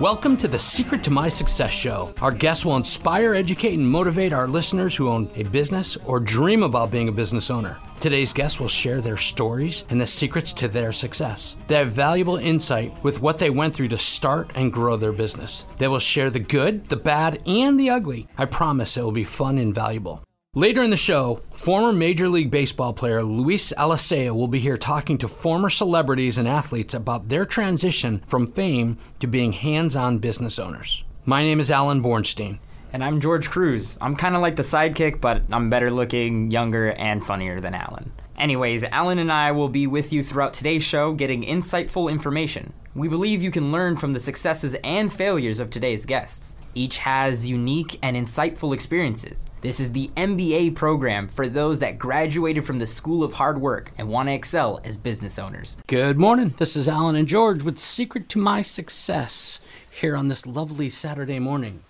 Welcome to the Secret to My Success Show. Our guests will inspire, educate, and motivate our listeners who own a business or dream about being a business owner. Today's guests will share their stories and the secrets to their success. They have valuable insight with what they went through to start and grow their business. They will share the good, the bad, and the ugly. I promise it will be fun and valuable. Later in the show, former Major League Baseball player Luis Alicea will be here talking to former celebrities and athletes about their transition from fame to being hands on business owners. My name is Alan Bornstein. And I'm George Cruz. I'm kind of like the sidekick, but I'm better looking, younger, and funnier than Alan. Anyways, Alan and I will be with you throughout today's show getting insightful information. We believe you can learn from the successes and failures of today's guests. Each has unique and insightful experiences. This is the MBA program for those that graduated from the School of Hard Work and want to excel as business owners. Good morning. This is Alan and George with Secret to My Success here on this lovely Saturday morning.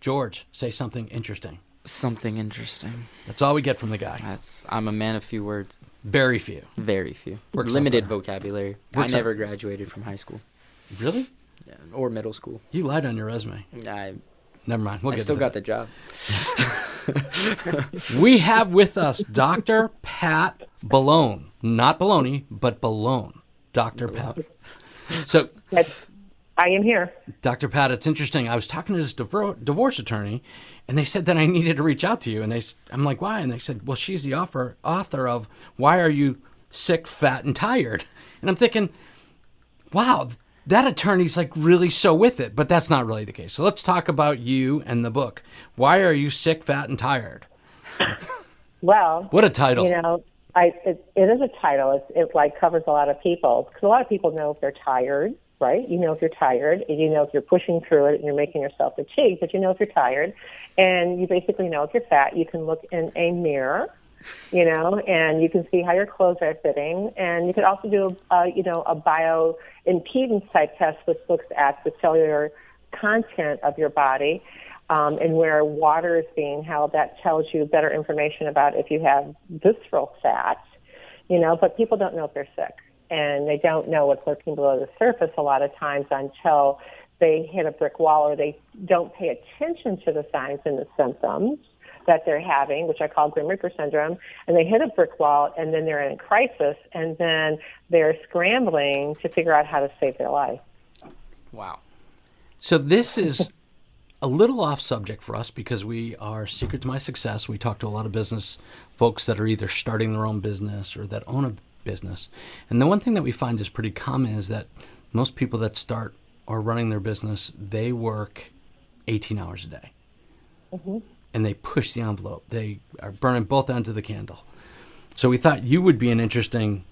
George, say something interesting. Something interesting. That's all we get from the guy. That's I'm a man of few words. Very few. Very few. Works Limited vocabulary. Works I out- never graduated from high school Really? yeah, or middle school. You lied on your resume. I Never mind. We'll I get still to got that. the job. We have with us Dr. Pat Balone. Not Baloney, but Balone. Dr. Pat. So, That's, I am here. Dr. Pat, it's interesting. I was talking to this divor- divorce attorney, and they said that I needed to reach out to you. And they, I'm like, why? And they said, well, she's the author, author of Why Are You Sick, Fat, and Tired? And I'm thinking, wow, that attorney's like really so with it. But that's not really the case. So let's talk about you and the book. Why Are You Sick, Fat, and Tired? Well, What a title. you know, I it, it is a title. It's, it like covers a lot of people because a lot of people know if they're tired, right? You know if you're tired, and you know if you're pushing through it and you're making yourself achieve, but you know if you're tired, and you basically know if you're fat. You can look in a mirror, you know, and you can see how your clothes are fitting, and you could also do a you know a bio impedance type test, which looks at the cellular content of your body um, and where water is being held, that tells you better information about if you have visceral fat, you know, but people don't know if they're sick. And they don't know what's lurking below the surface a lot of times until they hit a brick wall or they don't pay attention to the signs and the symptoms that they're having, which I call Grim Reaper syndrome, and they hit a brick wall and then they're in a crisis and then they're scrambling to figure out how to save their life. Wow. So this is a little off subject for us because we are secret to my success. We talk to a lot of business folks that are either starting their own business or that own a business. And the one thing that we find is pretty common is that most people that start or running their business, they work 18 hours a day. Mm-hmm. And they push the envelope. They are burning both ends of the candle. So we thought you would be an interesting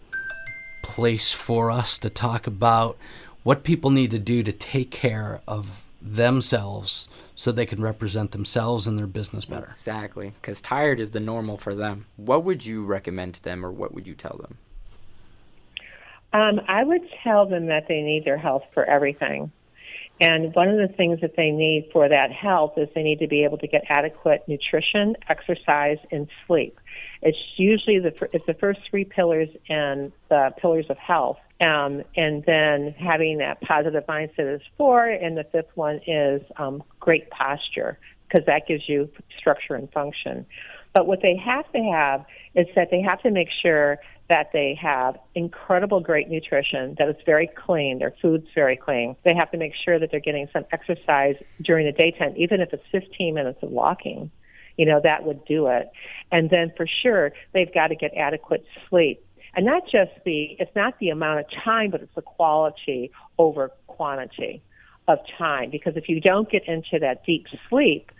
place for us to talk about what people need to do to take care of themselves so they can represent themselves and their business better. Exactly. Because tired is the normal for them. What would you recommend to them, or what would you tell them? Um, I would tell them that they need their health for everything. And one of the things that they need for that health is they need to be able to get adequate nutrition, exercise, and sleep. It's usually the it's the first three pillars in the pillars of health. Um, and then having that positive mindset is four, and the fifth one is um, great posture because that gives you structure and function. But what they have to have is that they have to make sure that they have incredible great nutrition, that it's very clean, their food's very clean. They have to make sure that they're getting some exercise during the daytime, even if it's 15 minutes of walking. You know, that would do it. And then for sure, they've got to get adequate sleep. And not just the, it's not the amount of time, but it's the quality over quantity of time. Because if you don't get into that deep sleep,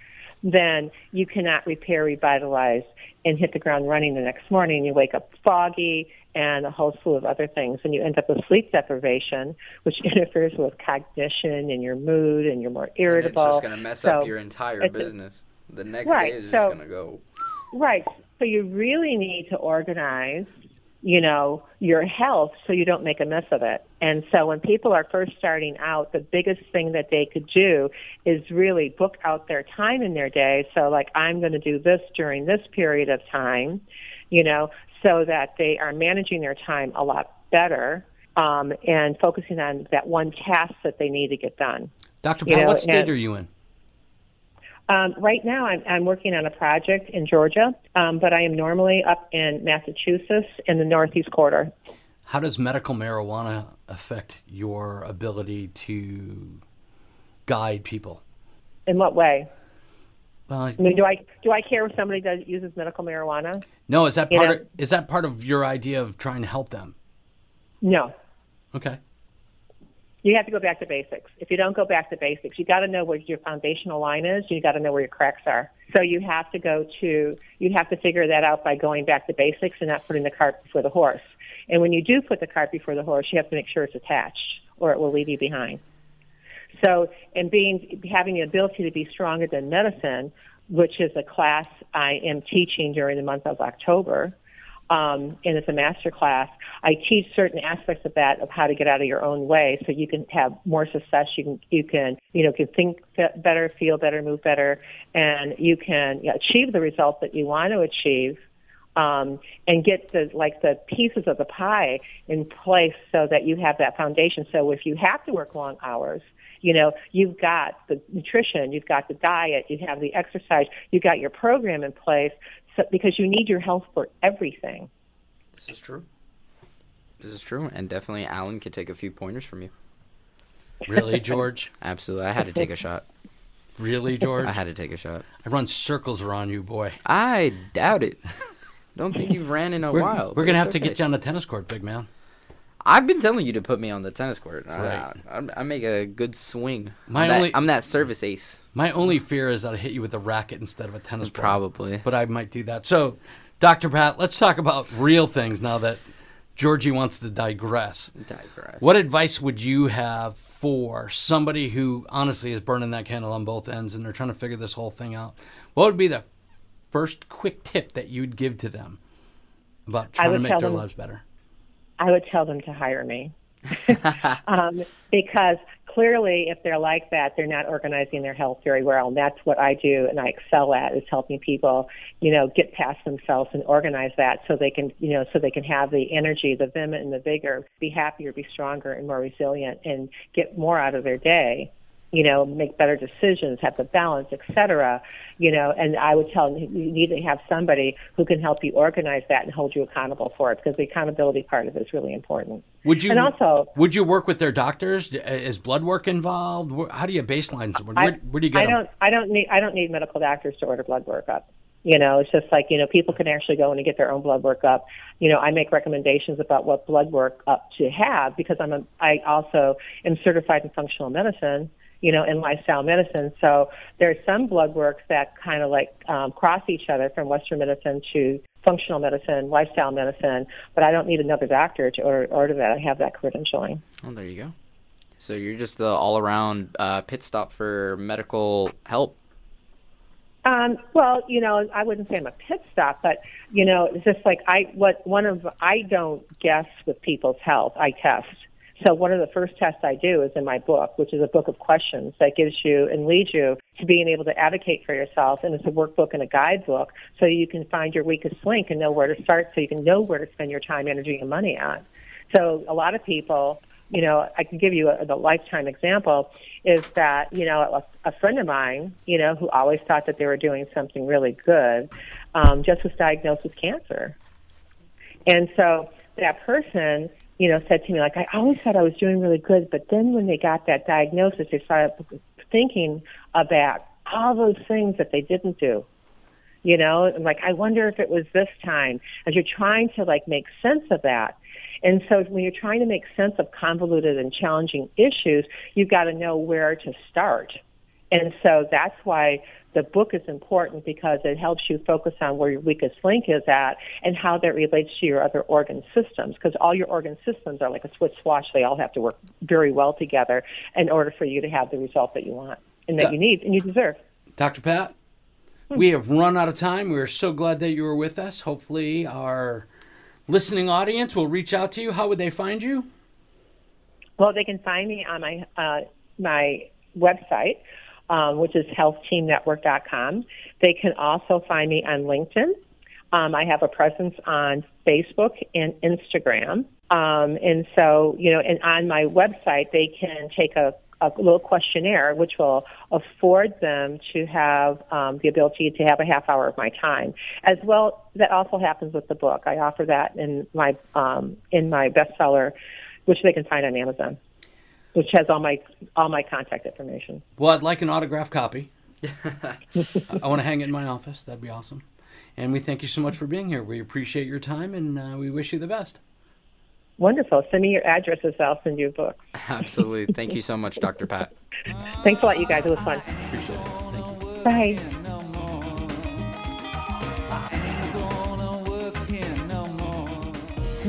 then you cannot repair, revitalize, and hit the ground running the next morning. You wake up foggy and a whole slew of other things, and you end up with sleep deprivation, which interferes with cognition and your mood, and you're more And irritable. it's just going to mess So up your entire business. The next Right, day is so- just going to go. Right. So you really need to organize, you know, your health so you don't make a mess of it. And so when people are first starting out, the biggest thing that they could do is really book out their time in their day. So like I'm going to do this during this period of time, you know, so that they are managing their time a lot better um, and focusing on that one task that they need to get done. Dr. You know, what state and- are you in? Um, right now, I'm, I'm working on a project in Georgia, um, but I am normally up in Massachusetts in the Northeast quarter. How does medical marijuana affect your ability to guide people? In what way? Well, I mean, do I do I care if somebody does uses medical marijuana? no, is that you part know- of is that part of your idea of trying to help them? No. Okay. You have to go back to basics. If you don't go back to basics, you got to know what your foundational line is. You got to know where your cracks are. So you have to go to you have to figure that out by going back to basics and not putting the cart before the horse. And when you do put the cart before the horse, you have to make sure it's attached, or it will leave you behind. So, and being having the ability to be stronger than medicine, which is a class I am teaching during the month of October, um, and it's a master class. I teach certain aspects of that of how to get out of your own way, so you can have more success. You can you can you know can think better, feel better, move better, and you can achieve the results that you want to achieve um, and get the like the pieces of the pie in place so that you have that foundation. So if you have to work long hours, you know you've got the nutrition, you've got the diet, you have the exercise, you've got your program in place so, because you need your health for everything. This is true. This is true, and definitely Alan could take a few pointers from you. Really, George? Absolutely, I had to take a shot. Really, George? I had to take a shot. I run circles around you, boy. I doubt it. Don't think you've ran in a We're, while. we're gonna it's have to get you on the tennis court, big man. I've been telling you to put me on the tennis court. I- Right. I, I make a good swing. My I'm, that, I'm that service ace. My only fear is that I hit you with a racket instead of a tennis ball. Probably. But I might do that. So, Dr. Pat, let's talk about real things now that Georgie wants to digress. Digress. What advice would you have for somebody who honestly is burning that candle on both ends and they're trying to figure this whole thing out? What would be the first quick tip that you'd give to them about trying to make their them- lives better? I would tell them to hire me. um, because clearly, if they're like that, they're not organizing their health very well. And that's what I do and I excel at is helping people, you know, get past themselves and organize that so they can, you know, so they can have the energy, the vim and the vigor, be happier, be stronger and more resilient and get more out of their day. You know, make better decisions, have the balance, etc. You know, and I would tell them you need to have somebody who can help you organize that and hold you accountable for it because the accountability part of it is really important. Would you And also- would you work with their doctors? Uh, is blood work involved? How do you baseline? Where, I, where do you get I don't. I don't need. I don't need medical doctors to order blood work up. You know, it's just like you know, people can actually go in and get their own blood work up. You know, I make recommendations about what blood work up to have because I'm a. I also am certified in functional medicine. You know, in lifestyle medicine. So there's some blood works that kind of like um, cross each other from Western medicine to functional medicine, lifestyle medicine. But I don't need another doctor to order, order that. I have that credentialing. Oh, there you go. So you're just the all-around uh, pit stop for medical help. Um, well, you know, I wouldn't say I'm a pit stop, but you know, it's just like I what one of I don't guess with people's health. I test. So one of the first tests I do is in my book, which is a book of questions that gives you and leads you to being able to advocate for yourself. And it's a workbook and a guidebook so you can find your weakest link and know where to start so you can know where to spend your time, energy, and money on. So a lot of people, you know, I can give you a, a lifetime example is that, you know, a, a friend of mine, you know, who always thought that they were doing something really good, um, just was diagnosed with cancer. And so that person, you know, said to me, like, I always thought I was doing really good, but then when they got that diagnosis, they started thinking about all those things that they didn't do. You know, and like, I wonder if it was this time. As you're trying to like make sense of that. And so when you're trying to make sense of convoluted and challenging issues, you've got to know where to start. And so that's why the book is important because it helps you focus on where your weakest link is at and how that relates to your other organ systems because all your organ systems are like a Swiss watch. They all have to work very well together in order for you to have the result that you want and that Yeah. you need and you deserve. Dr. Pat, we have run out of time. We're so glad that you were with us. Hopefully, our listening audience will reach out to you. How would they find you? Well, they can find me on my uh, my website, um, which is healthteamnetwork.com. They can also find me on LinkedIn. Um, I have a presence on Facebook and Instagram. Um, and so, you know, and on my website, they can take a a little questionnaire, which will afford them to have um, the ability to have a half hour of my time. As well, that also happens with the book. I offer that in my um, in my bestseller, which they can find on Amazon, which has all my all my contact information. Well, I'd like an autographed copy. I want to hang it in my office. That'd be awesome. And we thank you so much for being here. We appreciate your time, and uh, we wish you the best. Wonderful. Send me your addresses. I'll send you a book. Absolutely. Thank you so much, Dr. Pat. Thanks a lot, you guys. It was fun. Appreciate it. Thank you. Bye.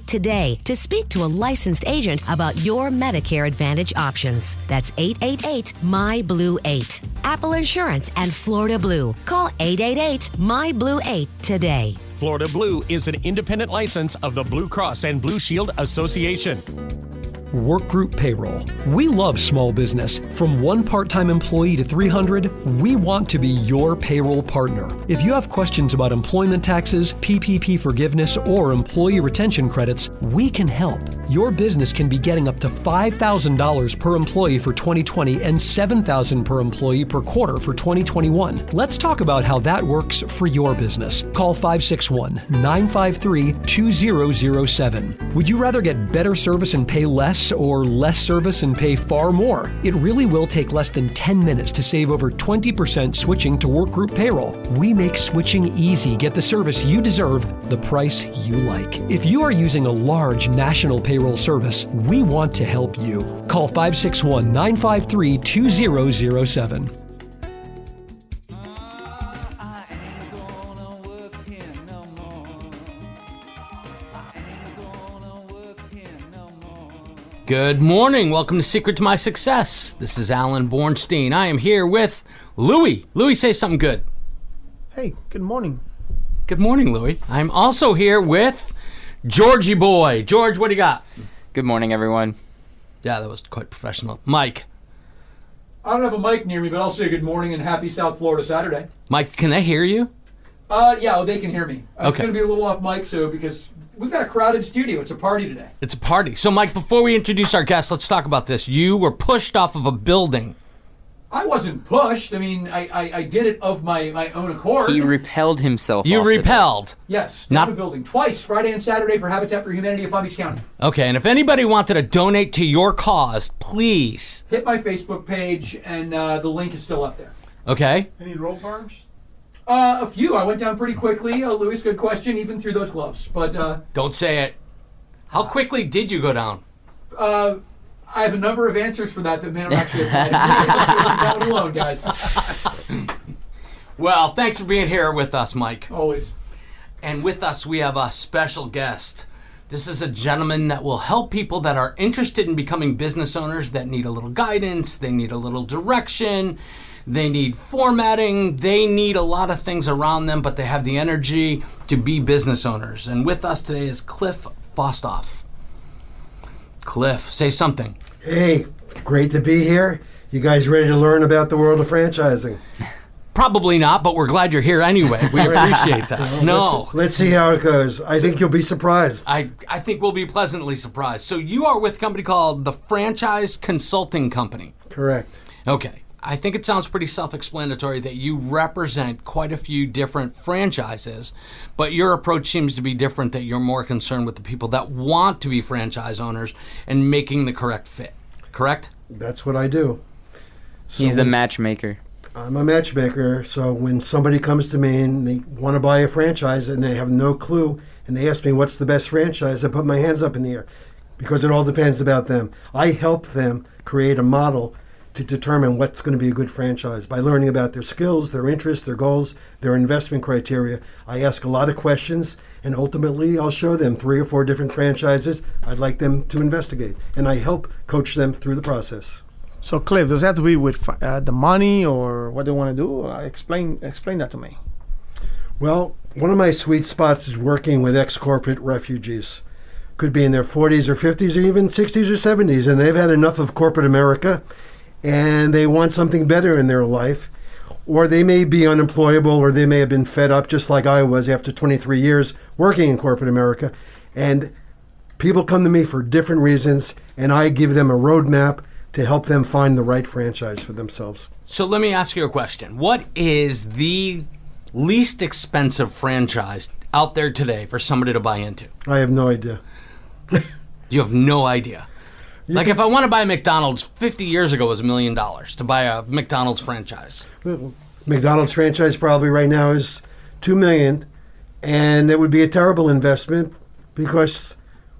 today to speak to a licensed agent about your Medicare Advantage options. That's 888 My Blue 8. Apple Insurance and Florida Blue. Call 888 My Blue 8 today. Florida Blue is an independent license of the Blue Cross and Blue Shield Association. Workgroup Payroll. We love small business. From one part time employee to 300, we want to be your payroll partner. If you have questions about employment taxes, PPP forgiveness, or employee retention credits, we can help. Your business can be getting up to $5,000 per employee for 2020 and $7,000 per employee per quarter for 2021. Let's talk about how that works for your business. Call 561 953 2007. Would you rather get better service and pay less or less service and pay far more? It really will take less than 10 minutes to save over 20% switching to Workgroup Payroll. We make switching easy. Get the service you deserve, the price you like. If you are using a large national payroll service, we want to help you. Call 561 953 2007. Good morning. Welcome to Secret to My Success. This is Alan Bornstein. I am here with Louie. Louie, say something good. Hey, good morning. Good morning, Louie. I'm also here with Georgie Boy. George, what do you got? Good morning, everyone. Yeah, that was quite professional. Mike. I don't have a mic near me, but I'll say good morning and happy South Florida Saturday. Mike, can they hear you? Uh, yeah, well, they can hear me. I'm Okay. going to be a little off mic, so because we've got a crowded studio, it's a party today. It's a party. So, Mike, before we introduce our guests, let's talk about this. You were pushed off of a building. I wasn't pushed. I mean, I, I, I did it of my, my own accord. He repelled himself. You off the- repelled. yes, Not- not a building twice, Friday and Saturday for Habitat for Humanity of Palm Beach County. Okay, and if anybody wanted to donate to your cause, please. Hit my Facebook page, and uh, the link is still up there. Okay? Any roll bars? Uh, a few. I went down pretty quickly. Uh, Louis, good question, even through those gloves. But uh, Don't say it. How quickly did you go down? I have a number of answers for that that may not actually that one alone, guys. Well, thanks for being here with us, Mike. Always. And with us, we have a special guest. This is a gentleman that will help people that are interested in becoming business owners that need a little guidance, they need a little direction, they need formatting, they need a lot of things around them, but they have the energy to be business owners. And with us today is Cliff Fostoff. Cliff, say something. Hey, great to be here. You guys ready to learn about the world of franchising? Probably not, but we're glad you're here anyway. We appreciate that. No. Let's, let's see how it goes. I think you'll be surprised. I, I think we'll be pleasantly surprised. So you are with a company called the Franchise Consulting Company. Correct. Okay. I think it sounds pretty self explanatory that you represent quite a few different franchises, but your approach seems to be different, that you're more concerned with the people that want to be franchise owners and making the correct fit. Correct? That's what I do. So He's the matchmaker. I'm a matchmaker, so when somebody comes to me and they want to buy a franchise and they have no clue and they ask me what's the best franchise, I put my hands up in the air because it all depends about them. I help them create a model to determine what's going to be a good franchise by learning about their skills, their interests, their goals, their investment criteria. I ask a lot of questions, and ultimately, I'll show them three or four different franchises I'd like them to investigate, and I help coach them through the process. So, Cliff, does that have to be with uh, the money or what they want to do? Uh, explain explain that to me. Well, one of my sweet spots is working with ex corporate refugees. Could be in their 40s or 50s or even 60s or 70s, and they've had enough of corporate America and they want something better in their life. Or they may be unemployable, or they may have been fed up, just like I was after 23 years working in corporate America. And people come to me for different reasons, and I give them a roadmap to help them find the right franchise for themselves. So let me ask you a question. What is the least expensive franchise out there today for somebody to buy into? I have no idea. you have no idea. You like can, if I want to buy a McDonald's, 50 years ago was a million dollars to buy a McDonald's franchise. McDonald's franchise probably right now is 2 million and it would be a terrible investment because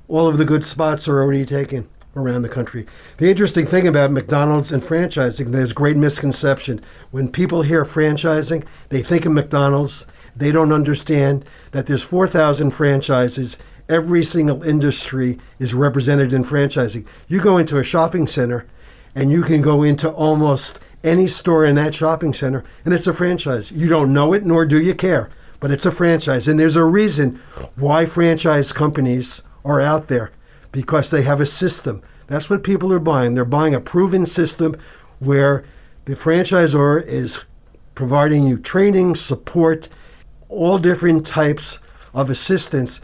all of the good spots are already taken around the country. The interesting thing about McDonald's and franchising, there's great misconception. When people hear franchising, they think of McDonald's. They don't understand that there's 4,000 franchises every single industry is represented in franchising. You go into a shopping center and you can go into almost any store in that shopping center and it's a franchise. You don't know it nor do you care, but it's a franchise. And there's a reason why franchise companies are out there because they have a system. That's what people are buying. They're buying a proven system where the franchisor is providing you training, support, all different types of assistance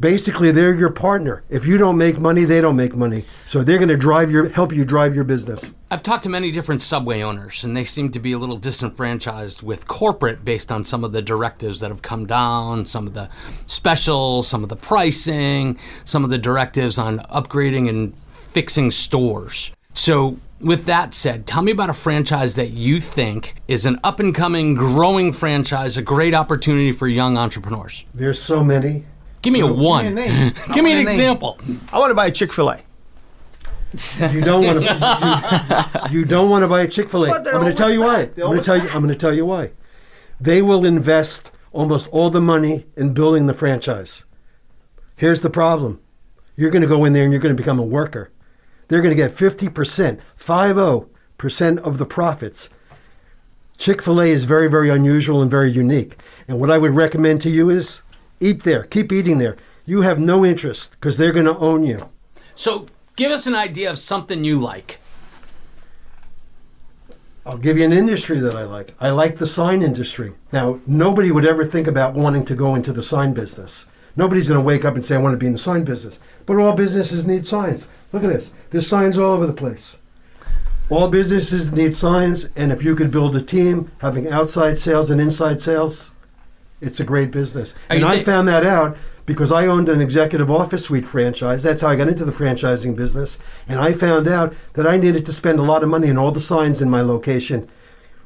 basically they're your partner. If you don't make money, they don't make money. So they're going to drive your help you drive your business. I've talked to many different subway owners and they seem to be a little disenfranchised with corporate based on some of the directives that have come down, some of the specials, some of the pricing, some of the directives on upgrading and fixing stores. So with that said, tell me about a franchise that you think is an up and coming, growing franchise, a great opportunity for young entrepreneurs. There's so many. Give me a one. Me Give me an example. I want to buy a Chick Fil A. You don't want to. You, you don't want to buy a Chick Fil A. I'm going to tell you why. I'm going to tell you. I'm going to tell you why. They will invest almost all the money in building the franchise. Here's the problem: you're going to go in there and you're going to become a worker. They're going to get 50 percent, five zero percent of the profits. Chick Fil A is very, very unusual and very unique. And what I would recommend to you is Eat there. Keep eating there. You have no interest because they're going to own you. So, give us an idea of something you like. I'll give you an industry that I like. I like the sign industry. Now, nobody would ever think about wanting to go into the sign business. Nobody's going to wake up and say, I want to be in the sign business. But all businesses need signs. Look at this. There's signs all over the place. All businesses need signs, and if you could build a team having outside sales and inside sales, it's a great business. and I found that out because I owned an executive office suite franchise. That's how I got into the franchising business. And I found out that I needed to spend a lot of money on all the signs in my location,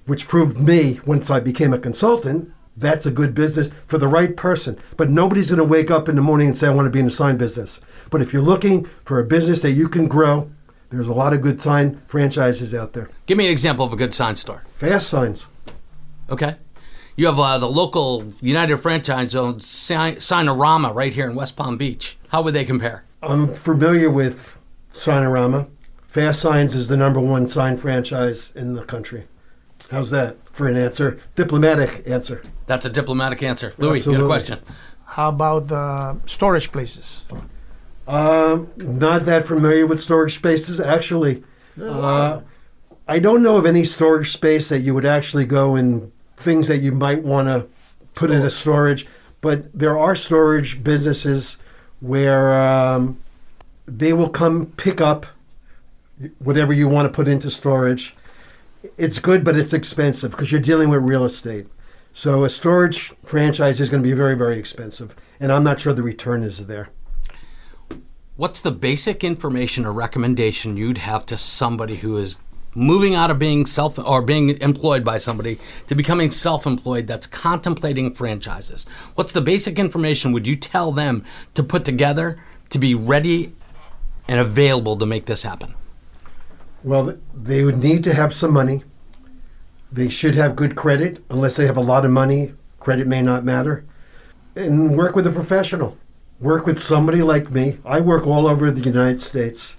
which proved me, once I became a consultant, that's a good business for the right person. But nobody's going to wake up in the morning and say, I want to be in the sign business. But if you're looking for a business that you can grow, there's a lot of good sign franchises out there. Give me an example of a good sign store. Fast signs. Okay. You have uh, the local United Franchise Zone Signarama right here in West Palm Beach. How would they compare? I'm familiar with Signarama. Fastsigns is the number one sign franchise in the country. How's that for an answer? Diplomatic answer. That's a diplomatic answer. Louis, Absolutely. you got a question? How about the storage places? Um, not that familiar with storage spaces. Actually, uh, I don't know of any storage space that you would actually go and things that you might want to put into storage. But there are storage businesses where um, they will come pick up whatever you want to put into storage. It's good, but it's expensive because you're dealing with real estate. So a storage franchise is going to be very, very expensive, and I'm not sure the return is there. What's the basic information or recommendation you'd have to somebody who is moving out of being self or being employed by somebody to becoming self-employed that's contemplating franchises what's the basic information would you tell them to put together to be ready and available to make this happen Well, they would need to have some money. They should have good credit. Unless they have a lot of money, credit may not matter. And work with a professional. Work with somebody like me. I work all over the United States.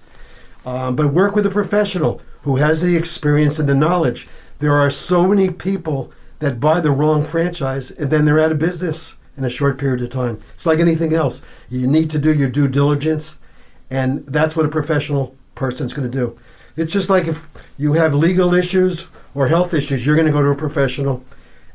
Um, but work with a professional who has the experience and the knowledge. There are so many people that buy the wrong franchise and then they're out of business in a short period of time. It's like anything else. You need to do your due diligence, and that's what a professional person's going to do. It's just like if you have legal issues or health issues, you're going to go to a professional.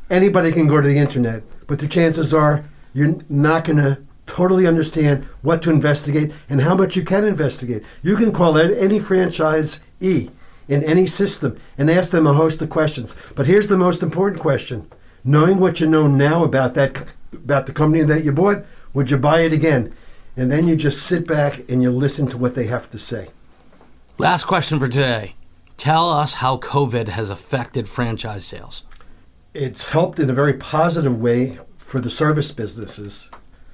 Anybody can go to the internet, but the chances are you're not going to totally understand what to investigate and how much you can investigate. You can call any franchise E in any system and ask them a host of questions. But here's the most important question. Knowing what you know now about that about the company that you bought, would you buy it again? And then you just sit back and you listen to what they have to say. Last question for today. Tell us how COVID has affected franchise sales. It's helped in a very positive way for the service businesses,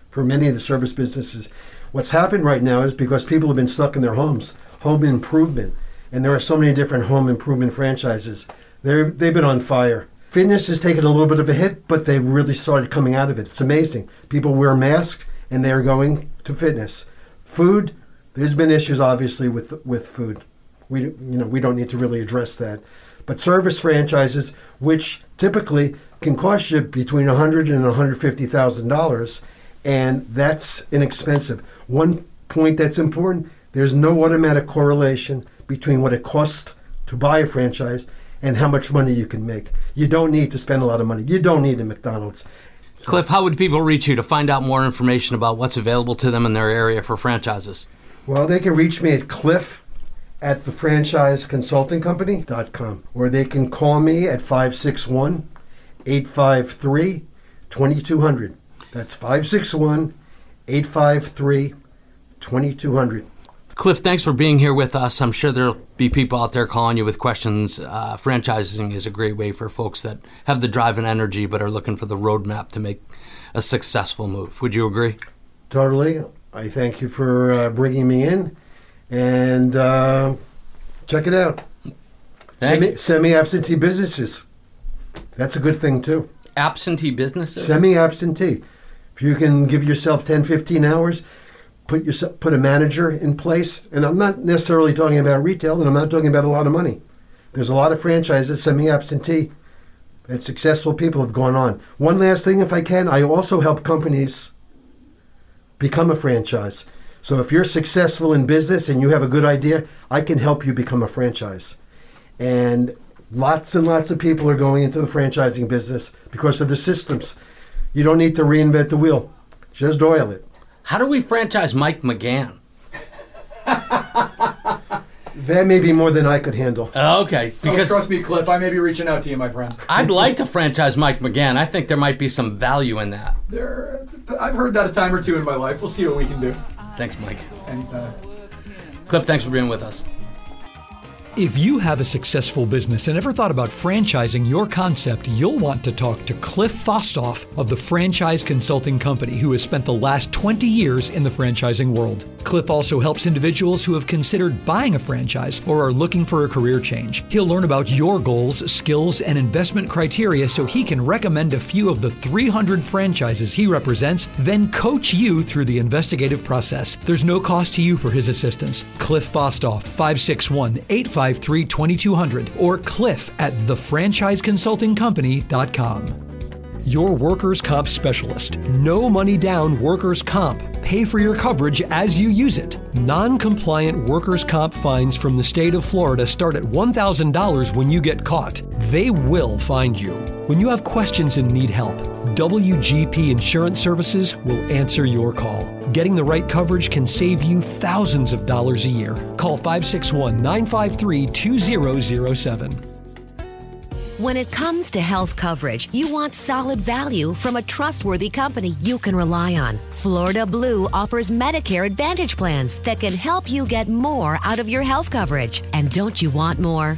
for many of the service businesses. What's happened right now is because people have been stuck in their homes, home improvement, and there are so many different home improvement franchises. They're, they've been on fire. Fitness has taken a little bit of a hit, but they've really started coming out of it. It's amazing. People wear masks and they're going to fitness. Food, there's been issues obviously with with food. We you know we don't need to really address that. But service franchises, which typically can cost you between a hundred and one hundred fifty thousand dollars, and that's inexpensive. One point that's important: there's no automatic correlation between what it costs to buy a franchise and how much money you can make. You don't need to spend a lot of money. You don't need a McDonald's. So Cliff, how would people reach you to find out more information about what's available to them in their area for franchises? Well, they can reach me at cliff at thefranchiseconsultingcompany.com or they can call me at 561 853 2200. That's 561 853 2200. Cliff, thanks for being here with us. I'm sure there'll be people out there calling you with questions. Uh, franchising is a great way for folks that have the drive and energy but are looking for the roadmap to make a successful move. Would you agree? Totally. I thank you for uh, bringing me in and uh, check it out. Semi, semi absentee businesses. That's a good thing too. Absentee businesses? Semi absentee. If you can give yourself 10, 15 hours, put yourself, put a manager in place, and I'm not necessarily talking about retail, and I'm not talking about a lot of money. There's a lot of franchises, semi-absentee, and successful people have gone on. One last thing, if I can, I also help companies become a franchise. So if you're successful in business and you have a good idea, I can help you become a franchise. And lots and lots of people are going into the franchising business because of the systems. You don't need to reinvent the wheel. Just oil it. How do we franchise Mike McGann? that may be more than I could handle. Uh, okay, oh, because oh, trust me, Cliff, I may be reaching out to you, my friend. I'd like to franchise Mike McGann. I think there might be some value in that. There, I've heard that a time or two in my life. We'll see what we can do. Thanks, Mike. Anytime. Uh, Cliff, thanks for being with us. If you have a successful business and ever thought about franchising your concept, you'll want to talk to Cliff Fostoff of the Franchise Consulting Company, who has spent the last 20 years in the franchising world. Cliff also helps individuals who have considered buying a franchise or are looking for a career change. He'll learn about your goals, skills, and investment criteria so he can recommend a few of the 300 franchises he represents, then coach you through the investigative process. There's no cost to you for his assistance. Cliff Fostoff, 561 855 853 2200 or cliff at thefranchiseconsultingcompany.com. Your workers' comp specialist. No money down workers' comp. Pay for your coverage as you use it. Non compliant workers' comp fines from the state of Florida start at $1,000 when you get caught. They will find you. When you have questions and need help, WGP Insurance Services will answer your call. Getting the right coverage can save you thousands of dollars a year. Call 561 953 2007. When it comes to health coverage, you want solid value from a trustworthy company you can rely on. Florida Blue offers Medicare Advantage plans that can help you get more out of your health coverage. And don't you want more?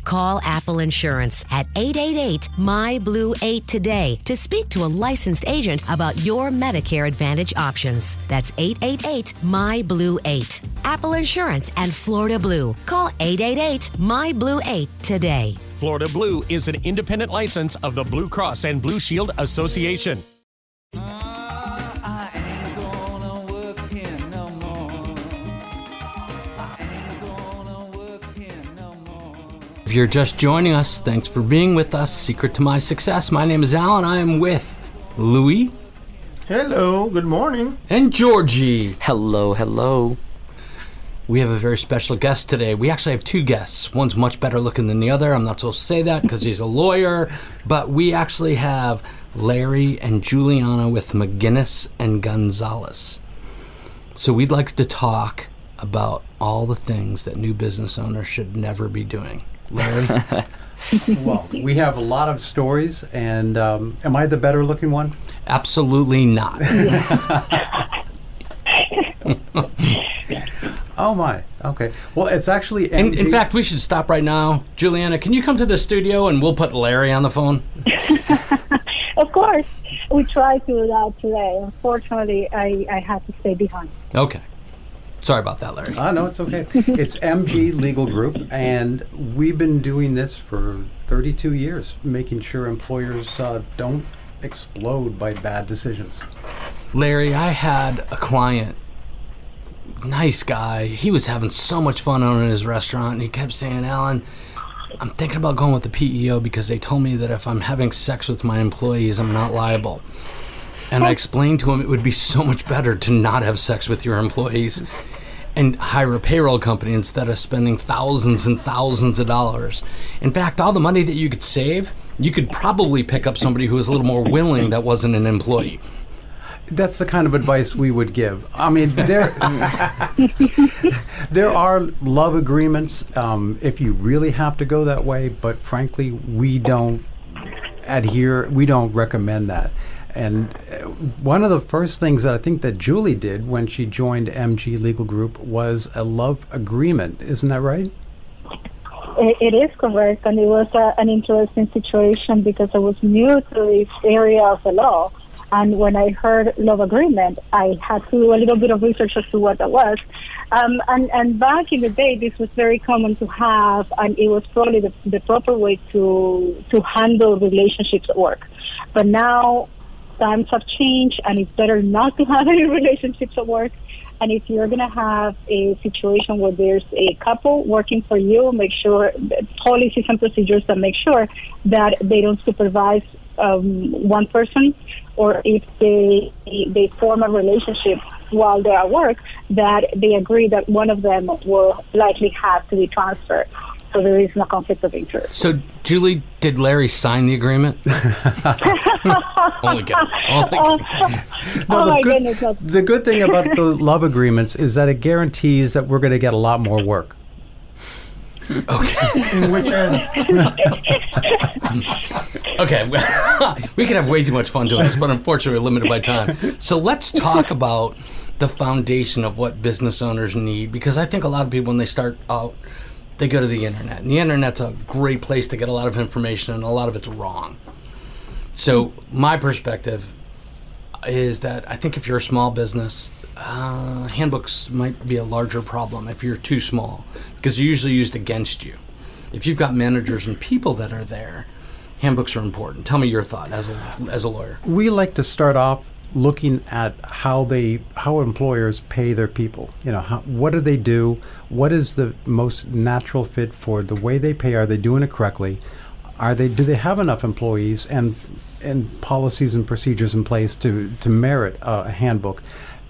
Call Apple Insurance at 888 My Blue 8 today to speak to a licensed agent about your Medicare Advantage options. That's 888 My Blue 8. Apple Insurance and Florida Blue. Call 888 My Blue 8 today. Florida Blue is an independent license of the Blue Cross and Blue Shield Association. If you're just joining us, thanks for being with us. Secret to my success. My name is Alan. I am with Louis Hello, good morning. and Georgie. Hello, hello. We have a very special guest today. We actually have two guests. One's much better looking than the other. I'm not supposed to say that because he's a lawyer, but we actually have Larry and Juliana with McGinnis and Gonzalez. So we'd like to talk about all the things that new business owners should never be doing. Larry, well, we have a lot of stories, and um, am I the better looking one? absolutely not. Oh my. Okay. Well, it's actually In, in fact, we should stop right now. Juliana, can you come to the studio and we'll put Larry on the phone? Of course, we tried to do that today. Unfortunately, I, I had to stay behind. Okay. Sorry about that, Larry. Ah, no, it's okay. it's MG Legal Group, and we've been doing this for 32 years, making sure employers uh, don't explode by bad decisions. Larry, I had a client, nice guy. He was having so much fun owning his restaurant, and he kept saying, Alan, I'm thinking about going with the PEO because they told me that if I'm having sex with my employees, I'm not liable. And I explained to him it would be so much better to not have sex with your employees and hire a payroll company instead of spending thousands and thousands of dollars. In fact, all the money that you could save, you could probably pick up somebody who was a little more willing that wasn't an employee. That's the kind of advice we would give. I mean, there there are love agreements um, if you really have to go that way, but frankly, we don't adhere. We don't recommend that. And uh, one of the first things that I think that Julie did when she joined MG Legal Group was a love agreement. Isn't that right? It, is correct, and it was a, an interesting situation because I was new to this area of the law. And when I heard love agreement, I had to do a little bit of research as to what that was. Um, and, and back in the day, this was very common to have, and it was probably the, the proper way to to handle relationships at work. But now times have changed, and it's better not to have any relationships at work. And if you're going to have a situation where there's a couple working for you, make sure policies and procedures that make sure that they don't supervise um, one person, or if they they form a relationship while they're at work, that they agree that one of them will likely have to be transferred. So there is no conflict of interest. So, Julie, did Larry sign the agreement? Only kidding. Only Oh, kidding. oh the my good- goodness! The good thing about the love agreements is that it guarantees that we're going to get a lot more work. In which end? Okay, we can have way too much fun doing this, but unfortunately, we're limited by time. So let's talk about the foundation of what business owners need, because I think a lot of people, when they start out, they go to the internet, and the internet's a great place to get a lot of information, and a lot of it's wrong. So my perspective is that I think if you're a small business, uh, handbooks might be a larger problem if you're too small, because they're usually used against you. If you've got managers and people that are there, handbooks are important. Tell me your thought as a as a lawyer. We like to start off looking at how they how employers pay their people. You know, how, what do they do? What is the most natural fit for the way they pay? Are they doing it correctly? Are they do they have enough employees and and policies and procedures in place to to merit a handbook?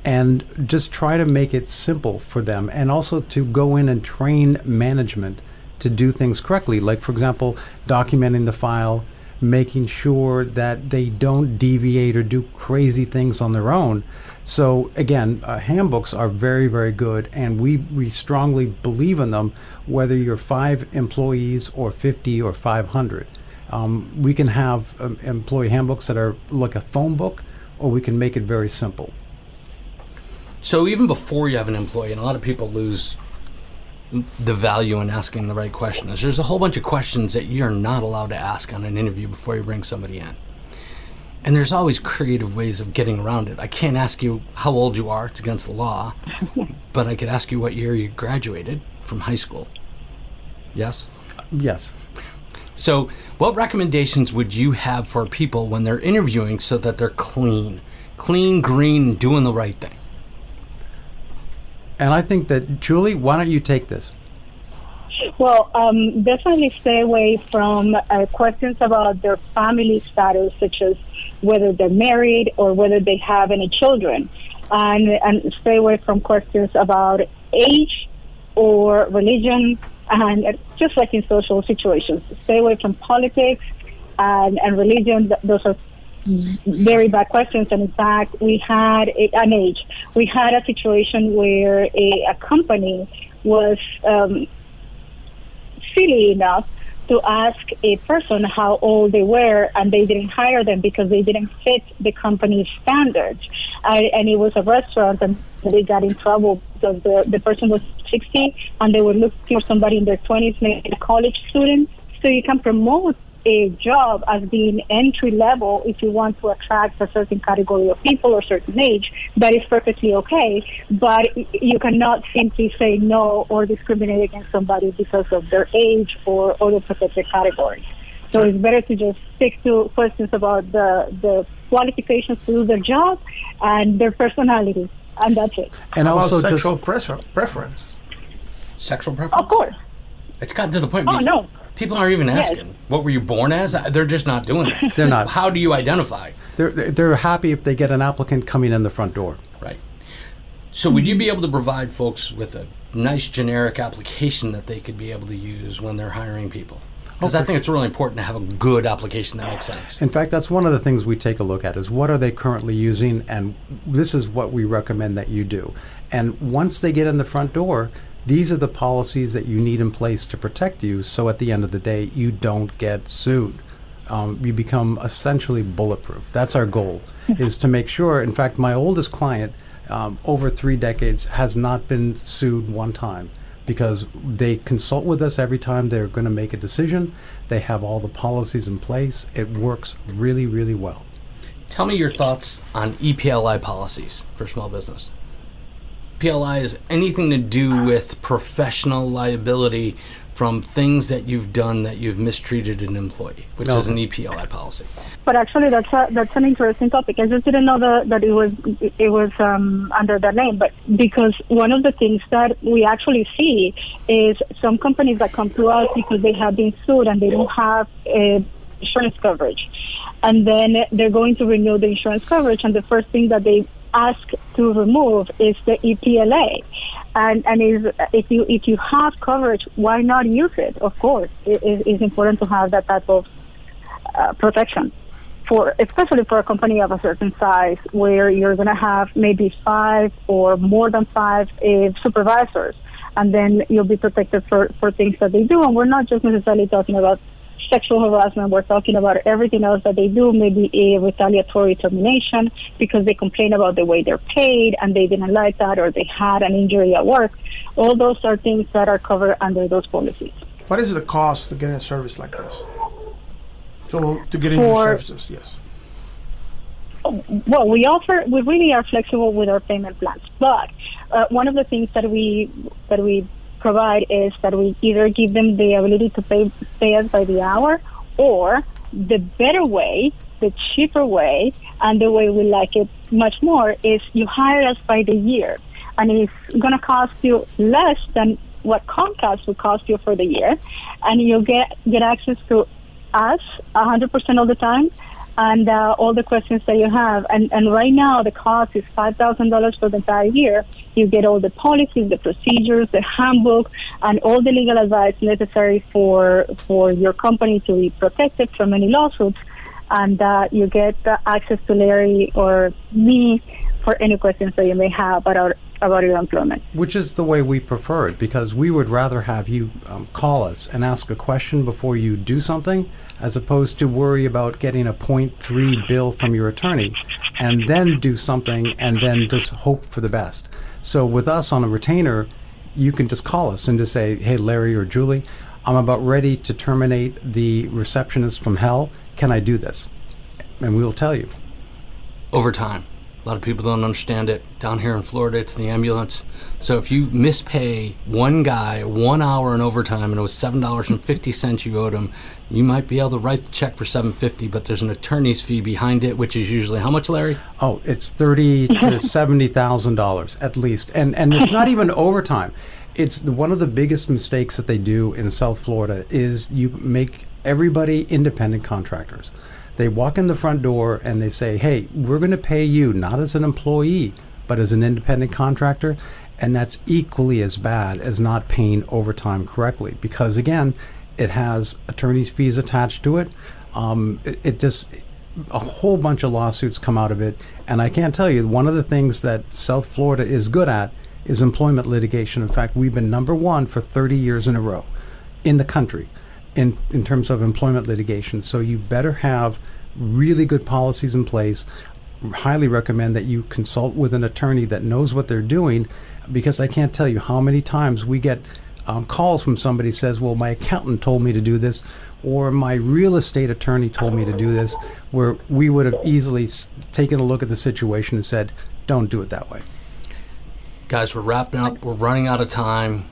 And just try to make it simple for them, and also to go in and train management to do things correctly. Like, for example, documenting the file, making sure that they don't deviate or do crazy things on their own. So again, uh, handbooks are very, very good, and we, we strongly believe in them, whether you're five employees or 50 or 500. Um, we can have um, employee handbooks that are like a phone book, or we can make it very simple. So even before you have an employee, and a lot of people lose the value in asking the right questions. There's a whole bunch of questions that you're not allowed to ask on an interview before you bring somebody in. And there's always creative ways of getting around it. I can't ask you how old you are, it's against the law, but I could ask you what year you graduated from high school. Yes? Yes. So, what recommendations would you have for people when they're interviewing so that they're clean? Clean, green, doing the right thing. And I think that, Julie, why don't you take this? Well, um, definitely stay away from uh, questions about their family status, such as whether they're married or whether they have any children, and and stay away from questions about age or religion, and uh, just like in social situations, stay away from politics and, and religion. Those are very bad questions. And in fact, we had a, an age. We had a situation where a, a company was um, silly enough to ask a person how old they were, and they didn't hire them because they didn't fit the company's standards. I, and it was a restaurant, and they got in trouble because the, the person was 60, and they were looking for somebody in their 20s, maybe a college student. So you can promote a job as being entry level if you want to attract a certain category of people or certain age that is perfectly okay. But you cannot simply say no or discriminate against somebody because of their age or other protected categories. So it's better to just stick to questions about the the qualifications to do their job and their personality and that's it. And How about also just sexual prefer- preference. Sexual preference? of course. It's gotten to the point oh no people aren't even Yes. asking, what were you born as? They're just not doing it. They're not. How do you identify? they're they're they're happy if they get an applicant coming in the front door. Right. So, would you be able to provide folks with a nice generic application that they could be able to use when they're hiring people? Because I think it's really important to have a good application that makes sense. In fact, that's one of the things we take a look at is what are they currently using, and this is what we recommend that you do. And once they get in the front door, these are the policies that you need in place to protect you. So at the end of the day, you don't get sued. Um, you become essentially bulletproof. That's our goal, is to make sure. In fact, my oldest client, um, over three decades, has not been sued one time because they consult with us every time they're going to make a decision. They have all the policies in place. It works really, really well. Tell me your thoughts on EPLI policies for small business. PLI is anything to do with professional liability from things that you've done that you've mistreated an employee, which is an EPLI policy. But actually, that's a, that's an interesting topic. I just didn't know that, that it was it was um, under that name. But because one of the things that we actually see is some companies that come to us because they have been sued and they don't have uh, insurance coverage, and then they're going to renew the insurance coverage, and the first thing that they ask to remove is the EPLA. And and if you if you have coverage, why not use it? Of course, it is it's important to have that type of uh, protection for especially for a company of a certain size where you're going to have maybe five or more than five uh, supervisors and then you'll be protected for, for things that they do and we're not just necessarily talking about sexual harassment we're talking about everything else that they do maybe a retaliatory termination because they complain about the way they're paid and they didn't like that or they had an injury at work all those are things that are covered under those policies What is the cost to getting a service like this? So to get into For- services, yes. well, we offer we really are flexible with our payment plans, but uh, one of the things that we that we provide is that we either give them the ability to pay pay us by the hour, or the better way, the cheaper way, and the way we like it much more is you hire us by the year, and it's going to cost you less than what Comcast would cost you for the year, and you'll get get access to us 100% all the time and uh, all the questions that you have. And, and right now, the cost is $5,000 for the entire year. You get all the policies, the procedures, the handbook, and all the legal advice necessary for for your company to be protected from any lawsuits. And uh, you get access to Larry or me for any questions that you may have about about your employment. Which is the way we prefer it because we would rather have you um, call us and ask a question before you do something as opposed to worry about getting a 0.3 bill from your attorney and then do something and then just hope for the best. So with us on a retainer, you can just call us and just say, hey, Larry or Julie, I'm about ready to terminate the receptionist from hell. Can I do this? And we will tell you. Overtime. A lot of people don't understand it. Down here in Florida, it's the ambulance. So if you mispay one guy one hour in overtime and it was seven dollars and fifty cents you owed him, you might be able to write the check for seven fifty, but there's an attorney's fee behind it, which is usually how much, Larry? Oh, it's thirty to seventy thousand dollars at least, and and it's not even overtime. It's the, one of the biggest mistakes that they do in South Florida is you make everybody independent contractors. They walk in the front door and they say, "Hey, we're going to pay you not as an employee, but as an independent contractor." And that's equally as bad as not paying overtime correctly because again, it has attorney's fees attached to it. Um, it, it just a whole bunch of lawsuits come out of it. And I can't tell you, one of the things that South Florida is good at is employment litigation. In fact, we've been number one for 30 years in a row in the country in, in terms of employment litigation. So you better have really good policies in place. Highly recommend that you consult with an attorney that knows what they're doing because I can't tell you how many times we get um, calls from somebody says, "Well, my accountant told me to do this," or "My real estate attorney told me to do this," where we would have easily s- taken a look at the situation and said, "Don't do it that way." Guys, we're wrapping up. We're running out of time.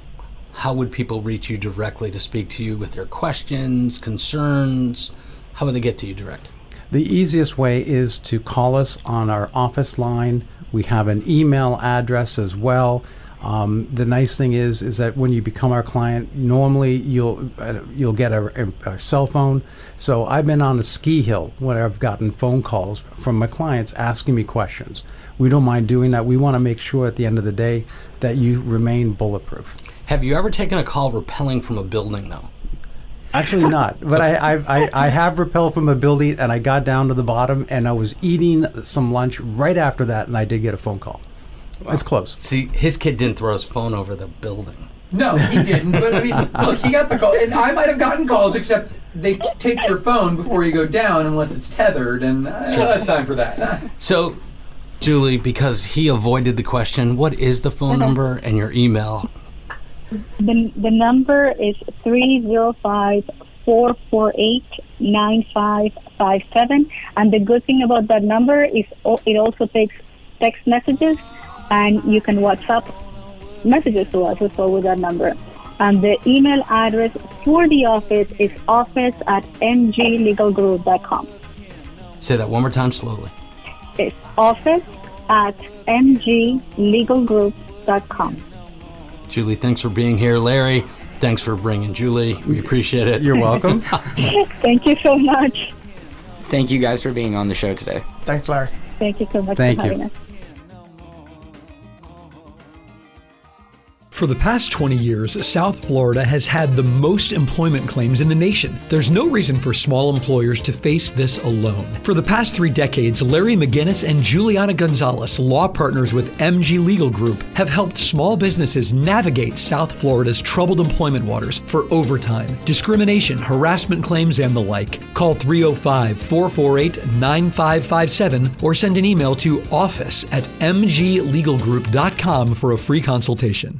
How would people reach you directly to speak to you with their questions, concerns? How would they get to you direct? The easiest way is to call us on our office line. We have an email address as well. Um, the nice thing is, is that when you become our client, normally you'll uh, you'll get a, a, a cell phone. So I've been on a ski hill where I've gotten phone calls from my clients asking me questions. We don't mind doing that. We want to make sure at the end of the day that you remain bulletproof. Have you ever taken a call rappelling from a building, though? Actually, not. But I, I, I, I have rappelled from a building, and I got down to the bottom, and I was eating some lunch right after that, and I did get a phone call. It's close. See, his kid didn't throw his phone over the building. No, he didn't. But I mean, look, he got the call, and I might have gotten calls, except they take your phone before you go down unless it's tethered, and uh, Sure. that's time for that. So, Julie, because he avoided the question, what is the phone number and your email? The, the number is 305 448 9557. And the good thing about that number is oh, it also takes text messages, and you can WhatsApp messages to us as well with that number. And the email address for the office is office at mglegalgroup.com. Say that one more time slowly. It's office at mglegalgroup.com. Julie, thanks for being here. Larry, thanks for bringing Julie. We appreciate it. You're welcome. Thank you so much. Thank you guys for being on the show today. Thanks, Larry. Thank you so much Thank for you. having us. For the past 20 years, South Florida has had the most employment claims in the nation. There's no reason for small employers to face this alone. For the past three decades, Larry McGinnis and Juliana Gonzalez, law partners with MG Legal Group, have helped small businesses navigate South Florida's troubled employment waters for overtime, discrimination, harassment claims, and the like. Call 305 448 9557 or send an email to office at mglegalgroup.com for a free consultation.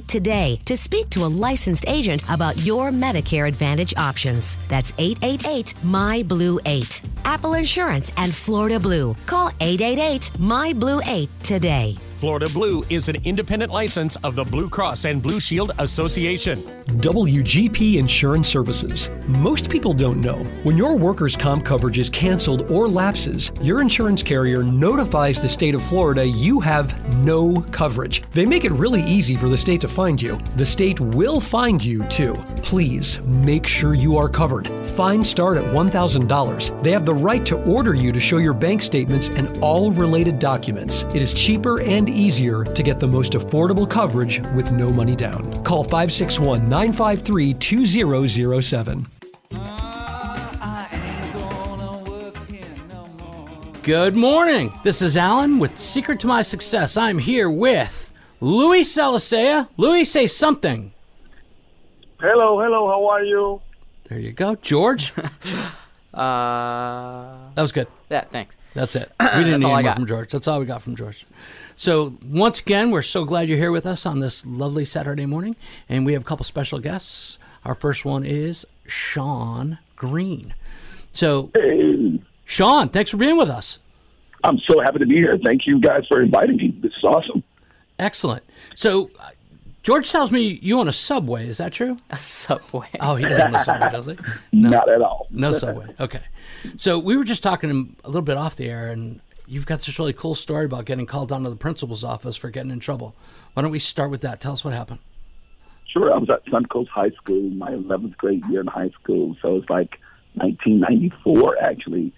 today to speak to a licensed agent about your Medicare Advantage options. That's 888 My Blue 8. Apple Insurance and Florida Blue. Call 888 My Blue 8 today. Florida Blue is an independent license of the Blue Cross and Blue Shield Association. WGP Insurance Services. Most people don't know when your workers' comp coverage is canceled or lapses, your insurance carrier notifies the state of Florida you have no coverage. They make it really easy for the state to find you. The state will find you too. Please make sure you are covered. Fines start at $1,000. They have the right to order you to show your bank statements and all related documents. It is cheaper and easier to get the most affordable coverage with no money down. Call 561 953 2007. Good morning. This is Allen with Secret to My Success. I'm here with Louis Salasea. Louis, say something. Hello, hello, how are you? There you go. George? Uh, That was good. yeah, thanks. That's it. We didn't That's need more got. from George. That's all we got from George. So once again, we're so glad you're here with us on this lovely Saturday morning, and we have a couple special guests. Our first one is Sean Green. So, Sean, thanks for being with us. I'm so happy to be here. Thank you guys for inviting me. This is awesome. Excellent. So, uh, George tells me you own a Subway. Is that true? A Subway. Oh, he doesn't own a Subway, does he? Not at all. No Subway. Okay. So we were just talking a little bit off the air, and you've got this really cool story about getting called down to the principal's office for getting in trouble. Why don't we start with that? Tell us what happened. Sure, I was at Suncoast High School, my 11th grade year in high school. So it's like 1994, actually.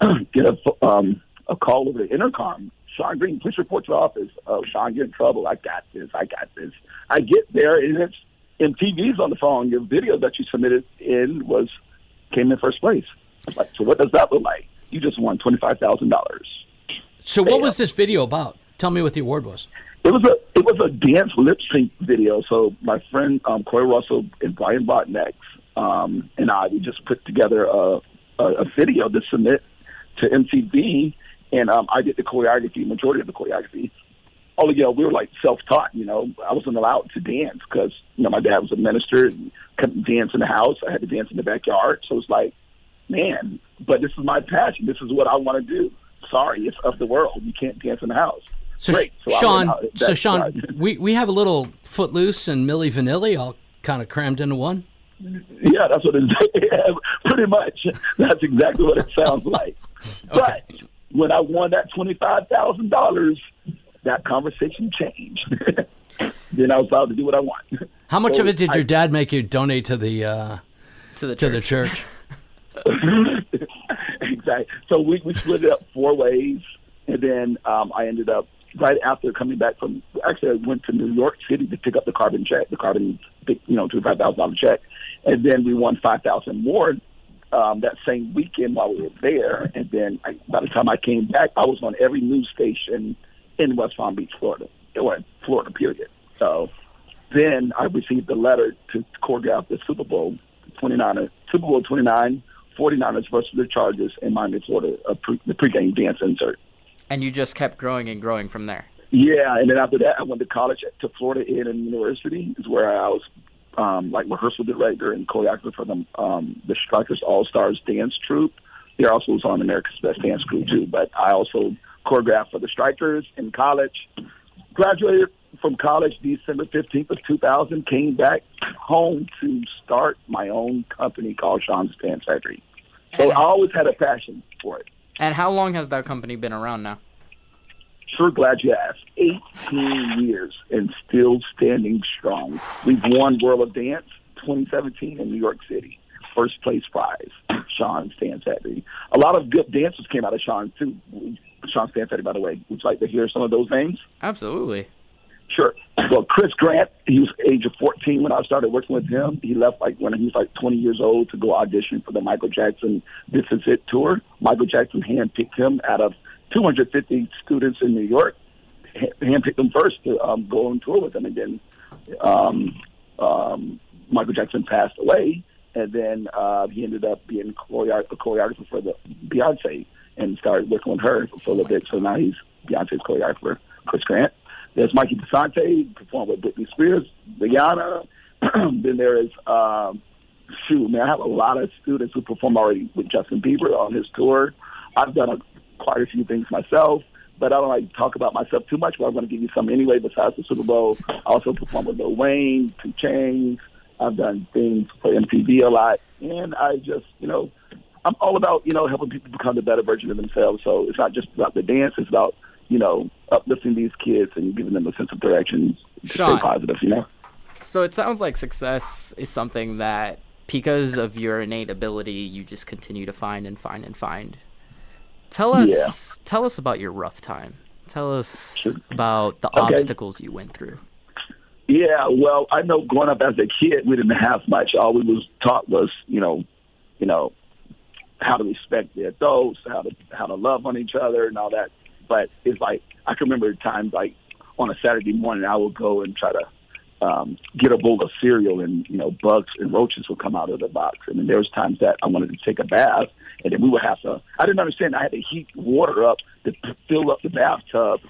Get a, um, a call over the intercom. Sean Green, please report to the office. Oh, Sean, you're in trouble. I got this. I got this. I get there, and it's MTV's on the phone. Your video that you submitted in was came in first place. Like, so what does that look like? You just won $25,000. So what was this video about? Tell me what the award was. It was a it was a dance lip sync video. So my friend um, Corey Russell and Brian Botnex um, and I we just put together a, a, a video to submit to MTV, and um, I did the choreography, majority of the choreography. All of you know, we were like self taught. You know, I wasn't allowed to dance because you know my dad was a minister and couldn't dance in the house. I had to dance in the backyard. So it's like, man, but this is my passion. This is what I want to do. Sorry, it's of the world. You can't dance in the house. So Great. So Sean, out. so Sean, right. we, we have a little Footloose and Milli Vanilli all kind of crammed into one. Yeah, that's what it's yeah, pretty much. That's exactly what it sounds like. But when I won that twenty five thousand dollars, that conversation changed. then I was allowed to do what I want. How much So of it did I- your dad make you donate to the uh, to the church? to the church? exactly. So we, we split it up four ways, and then um, I ended up right after coming back from. Actually, I went to New York City to pick up the carbon check, the carbon, you know, twenty five thousand dollar check, and then we won five thousand more um, that same weekend while we were there. And then I, by the time I came back, I was on every news station in West Palm Beach, Florida, or Florida, period. So then I received a letter to choreograph the Super Bowl 29, Super Bowl 29, 49ers versus the Chargers in Miami, Florida, pre, the pregame dance insert. And you just kept growing and growing from there. Yeah, and then after that, I went to college at, to Florida A&M University, is where I was um, like rehearsal director and choreographer for the um, the Strikers All Stars dance troupe. There also was on America's Best Dance Crew too, but I also choreographed for the Strikers in college. Graduated from college December fifteenth of two thousand. Came back home to start my own company called Sean's Dance Factory. So I always had a passion for it. And how long has that company been around now? Sure glad you asked. 18 years and still standing strong. We've won World of Dance 2017 in New York City. First place prize, Sean's Dance Factory. A lot of good dancers came out of Sean's too. Sean's Dance Factory, by the way. Would you like to hear some of those names? Absolutely. Sure. Well, Chris Grant, he was age of 14 when I started working with him. He left like when he was like 20 years old to go audition for the Michael Jackson This Is It tour. Michael Jackson handpicked him out of 250 students in New York, ha- handpicked him first to um, go on tour with him. And then um, um, Michael Jackson passed away, and then uh, he ended up being choreo- a choreographer for the Beyonce and started working with her for a little bit. So now he's Beyonce's choreographer, Chris Grant. There's Mikey DeSante, performed with Britney Spears, Rihanna. then there is, um, shoot, man, I have a lot of students who perform already with Justin Bieber on his tour. I've done a, quite a few things myself, but I don't like to talk about myself too much, but I'm going to give you some anyway besides the Super Bowl. I also perform with Lil Wayne, 2 Chainz. I've done things for MTV a lot. And I just, you know, I'm all about, you know, helping people become the better version of themselves. So it's not just about the dance, it's about, you know, uplifting these kids and giving them a sense of direction to Sean. stay positive, you know? So it sounds like success is something that, because of your innate ability, you just continue to find and find and find. Tell us, Yeah. tell us about your rough time. Tell us about the Okay. obstacles you went through. Yeah, well, I know growing up as a kid, we didn't have much. All we was taught was, you know, you know, how to respect the adults, how to how to love on each other, and all that. But it's like I can remember times like on a Saturday morning, I would go and try to um, get a bowl of cereal, and you know, bugs and roaches would come out of the box. And then there was times that I wanted to take a bath, and then we would have to. I didn't understand. I had to heat water up to fill up the bathtub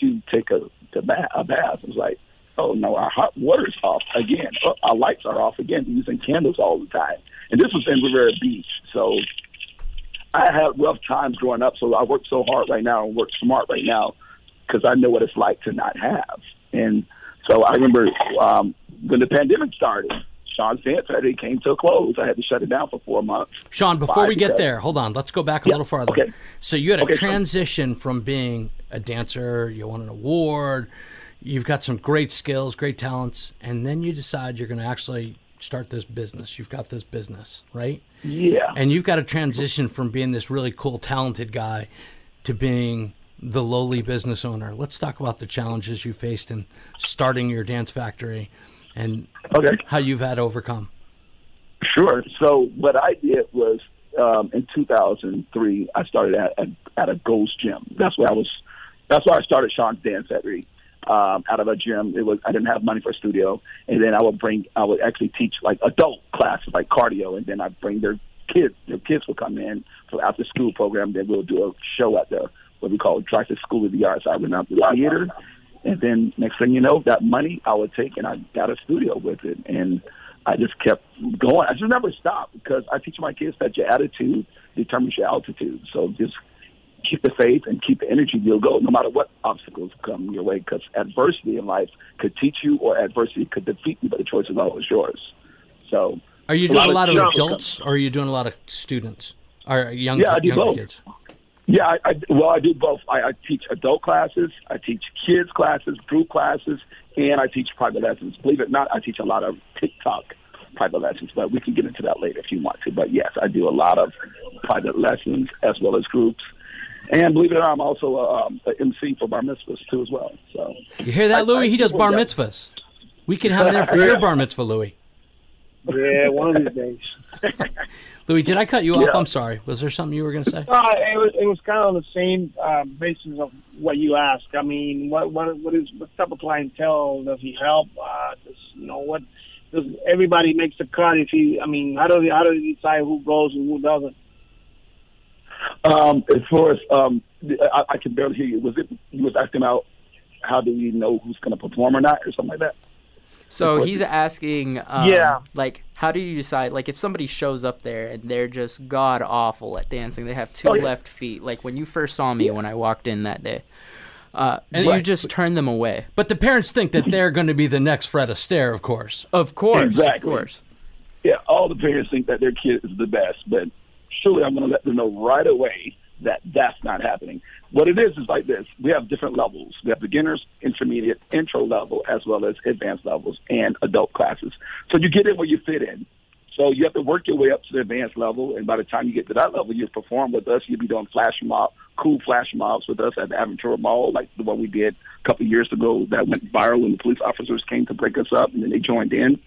to take a the bath. A bath. It was like, oh no, our hot water's off again. Oh, our lights are off again. We're using candles all the time. And this was in Riviera Beach, so I had rough times growing up. So I work so hard right now and work smart right now because I know what it's like to not have. And so I remember um, when the pandemic started, Sean's Dance Factory came to a close. I had to shut it down for four months. Sean, before Five we get there, hold on. Let's go back a little farther. okay. So you had a Okay, transition from being a dancer, you won an award, you've got some great skills, great talents, and then you decide you're going to actually start this business. You've got this business, right? Yeah. And you've got to transition from being this really cool, talented guy to being the lowly business owner. Let's talk about the challenges you faced in starting your dance factory and Okay. how you've had to overcome. Sure. So what I did was um, in 2003, I started at, at at a Ghost Gym. That's where I was. That's where I started Sean's Dance Factory. Um, out of a gym, it was I didn't have money for a studio, and then I would bring I would actually teach like adult classes like cardio, and then I'd bring their kids. Their kids would come in for after school program. Then we'll do a show at the what we call Triton School of the Arts. I went out to the theater, and then next thing you know, that money I would take and I got a studio with it, and I just kept going. I just never stopped because I teach my kids that your attitude determines your altitude. So just keep the faith and keep the energy. You'll go no matter what obstacles come your way because adversity in life could teach you or adversity could defeat you, but the choice is always yours. So Are you doing a lot of jump- adults or are you doing a lot of students or young, Yeah, I do both. kids? Yeah, I, I well, I do both. I, I teach adult classes, I teach kids classes, group classes, and I teach private lessons. Believe it or not, I teach a lot of TikTok private lessons, but we can get into that later if you want to. But yes, I do a lot of private lessons as well as groups. And believe it or not, I'm also a, um, a MC for bar mitzvahs too as well. So You hear that, I- Louis? I- he does bar yeah. mitzvahs. We can have him there for your bar mitzvah, Louis. Yeah, one of these days. Louis, did I cut you off? Yeah. I'm sorry. Was there something you were going to say? Uh, it was it was kind of on the same uh, basis of what you asked. I mean, what what what is what type of clientele does he help? Uh, does, you know, what does everybody makes the cut? If he, I mean, how do they, how do they decide who goes and who doesn't? Um, as far as um, I, I can barely hear you. Was it you was asking about how do we know who's going to perform or not, or something like that? So he's asking, um, Yeah. like, how do you decide? Like, if somebody shows up there and they're just god awful at dancing, they have two Oh, yeah. left feet. Like when you first saw me when I walked in that day, uh, And- do you just turn them away? But the parents think that they're going to be the next Fred Astaire, of course. Of course, Exactly. of course. Yeah, all the parents think that their kid is the best, but surely I'm going to let them know right away that that's not happening. What it is is like this: we have different levels. We have beginners, intermediate, intro level, as well as advanced levels and adult classes. So you get in where you fit in. So you have to work your way up to the advanced level, and by the time you get to that level, you perform with us. You'll be doing flash mob, cool flash mobs with us at the Aventura Mall, like the one we did a couple of years ago that went viral when the police officers came to break us up, and then they joined in.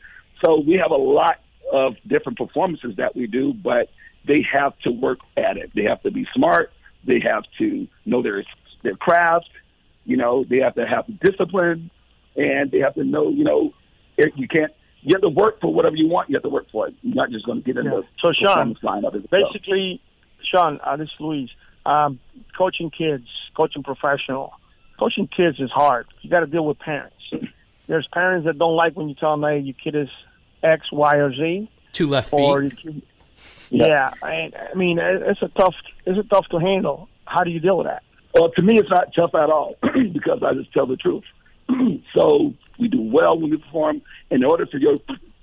So we have a lot of different performances that we do, but they have to work at it. They have to be smart. They have to know their their craft. You know, they have to have discipline, and they have to know. You know, if you can't. You have to work for whatever you want. You have to work for it. You're not just going to get in Yeah. the So, Sean, line of it. Basically, Sean, uh, this is Luis. Um, coaching kids, coaching professional, coaching kids is hard. You got to deal with parents. There's parents that don't like when you tell them, "Hey, your kid is X, Y, or Z." Two left Or feet. your kid- yeah, I, I mean, it's a tough, it's a tough to handle. How do you deal with that? Well, to me, it's not tough at all because I just tell the truth. so we do well when we perform. In order for your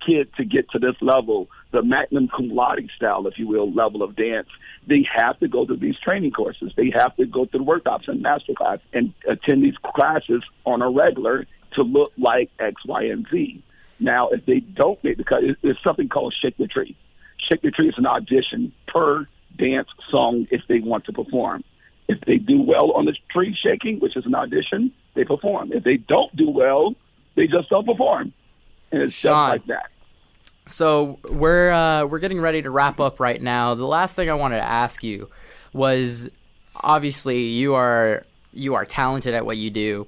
kid to get to this level, the magnum cum laude style, if you will, level of dance, they have to go through these training courses. They have to go through workshops and master class and attend these classes on a regular to look like X, Y, and Z. Now, if they don't make the cut, it- it's something called Shake the Tree. Shake the Tree is an audition per dance song if they want to perform. If they do well on the tree shaking, which is an audition, they perform. If they don't do well, they just don't perform. And it's just like that. So we're uh, we're getting ready to wrap up right now. The last thing I wanted to ask you was, obviously you are you are talented at what you do.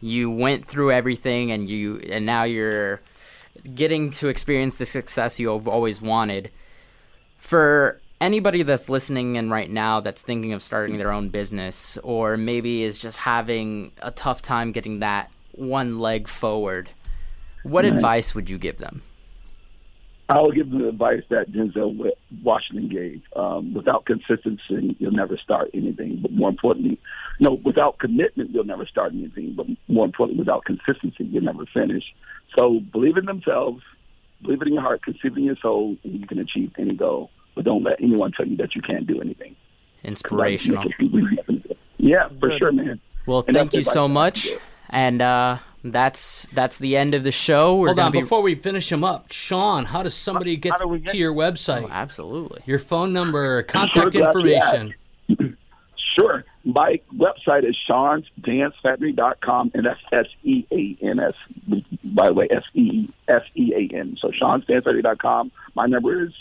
You went through everything, and you and now you're getting to experience the success you have always wanted. For anybody that's listening in right now that's thinking of starting their own business, or maybe is just having a tough time getting that one leg forward, what Right. advice would you give them? I will give them the advice that Denzel Washington gave. Um, without consistency, you'll never start anything. But more importantly, no, without commitment, you'll never start anything. But more importantly, without consistency, you'll never finish. So believe in themselves, believe it in your heart, conceive it in your soul, and you can achieve any goal. But don't let anyone tell you that you can't do anything. Inspirational. Yeah, for sure, man. Well, And thank you so I much. And uh, that's that's the end of the show. We're Hold on, be before we finish him up, Sean, how does somebody get, to your website? Oh, absolutely. Your phone number, contact Sure, information. Sure. My website is seansdancefactory.com, and that's S E A N S, by the way, S E S E A N. So seansdancefactory.com. My number is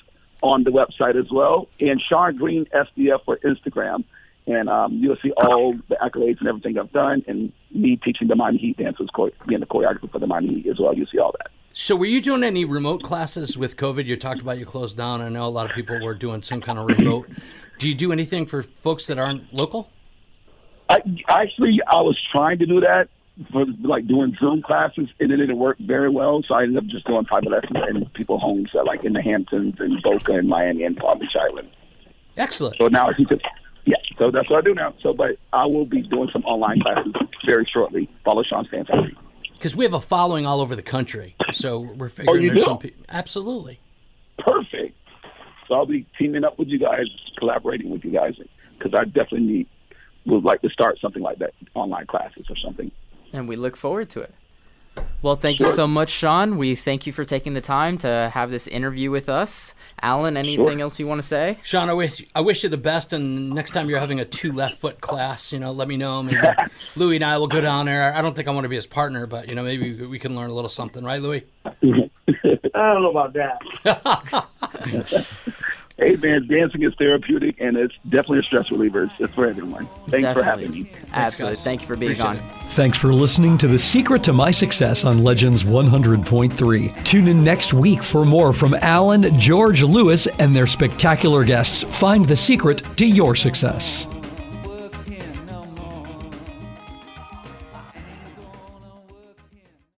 on the website as well, and Sean Green SDF for Instagram. And um, you'll see all the accolades and everything I've done, and me teaching the Miami Heat dancers, being the choreographer for the Miami Heat as well. You'll see all that. So, were you doing any remote classes with COVID? You talked about you closed down. I know a lot of people were doing some kind of remote. Do you do anything for folks that aren't local? I actually I was trying to do that for like doing Zoom classes, and it didn't work very well. So I ended up just doing private lessons in people homes, uh, like in the Hamptons and Boca and Miami and Palm Beach Island. Excellent. So now it's just yeah. So that's what I do now. So, but I will be doing some online classes very shortly. Follow Sean Stanford. Because we have a following all over the country. So we're figuring Oh, you there's do? some people. Absolutely. Perfect. So I'll be teaming up with you guys, collaborating with you guys, because I definitely need would like to start something like that, online classes or something. and we look forward to it. Well, thank you so much, Sean. We thank you for taking the time to have this interview with us. Allen, anything Sure. else you want to say? Sean, I wish I wish you the best. And next time you're having a two left foot class, you know, let me know. Maybe Louis and I will go down there. I don't think I want to be his partner, but you know, maybe we can learn a little something, right, Louis? I don't know about that. Hey man, dancing is therapeutic and it's definitely a stress reliever. It's, it's for everyone. Thanks for having me. Absolutely. Thank you for being on. It. Thanks for listening to The Secret to My Success on Legends 100.3. Tune in next week for more from Allen, George, Lewis, and their spectacular guests. Find the secret to your success.